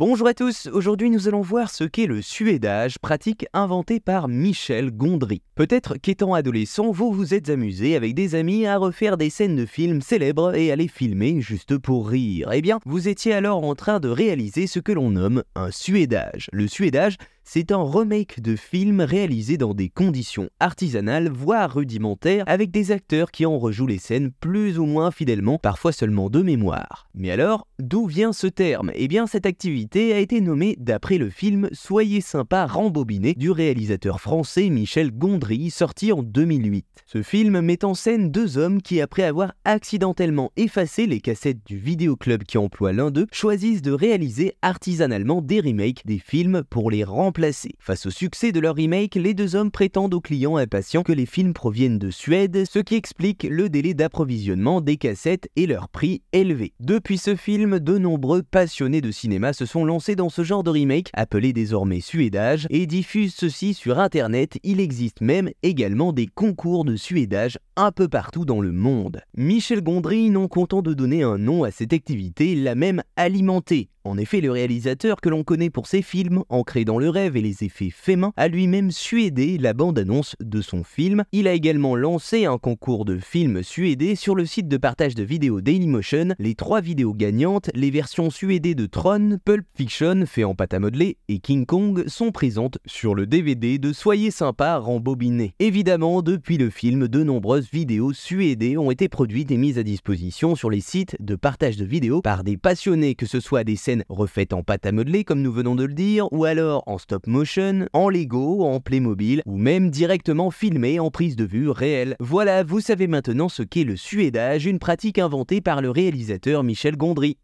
Bonjour à tous, aujourd'hui nous allons voir ce qu'est le suédage, pratique inventée par Michel Gondry. Peut-être qu'étant adolescent, vous vous êtes amusé avec des amis à refaire des scènes de films célèbres et à les filmer juste pour rire. Eh bien, vous étiez alors en train de réaliser ce que l'on nomme un suédage. Le suédage, c'est un remake de film réalisé dans des conditions artisanales, voire rudimentaires, avec des acteurs qui en rejouent les scènes plus ou moins fidèlement, parfois seulement de mémoire. Mais alors, d'où vient ce terme? Eh bien, cette activité a été nommée d'après le film Soyez sympa rembobiné du réalisateur français Michel Gondry, sorti en 2008. Ce film met en scène deux hommes qui, après avoir accidentellement effacé les cassettes du vidéoclub qui emploie l'un d'eux, choisissent de réaliser artisanalement des remakes des films pour les Face au succès de leur remake, les deux hommes prétendent aux clients impatients que les films proviennent de Suède, ce qui explique le délai d'approvisionnement des cassettes et leur prix élevé. Depuis ce film, de nombreux passionnés de cinéma se sont lancés dans ce genre de remake, appelé désormais suédage, et diffusent ceci sur internet. Il existe même également des concours de suédage un peu partout dans le monde. Michel Gondry, non content de donner un nom à cette activité, l'a même alimenté en effet, le réalisateur que l'on connaît pour ses films, ancrés dans le rêve et les effets faits main, a lui-même suédé la bande-annonce de son film. Il a également lancé un concours de films suédés sur le site de partage de vidéos Dailymotion. Les trois vidéos gagnantes, les versions suédées de Tron, Pulp Fiction, fait en pâte à modeler, et King Kong sont présentes sur le DVD de Soyez sympa rembobiné. Évidemment, depuis le film, de nombreuses vidéos suédées ont été produites et mises à disposition sur les sites de partage de vidéos par des passionnés, que ce soit des refaites en pâte à modeler comme nous venons de le dire, ou alors en stop motion, en Lego, en Playmobil, ou même directement filmé en prise de vue réelle. Voilà, vous savez maintenant ce qu'est le suédage, une pratique inventée par le réalisateur Michel Gondry.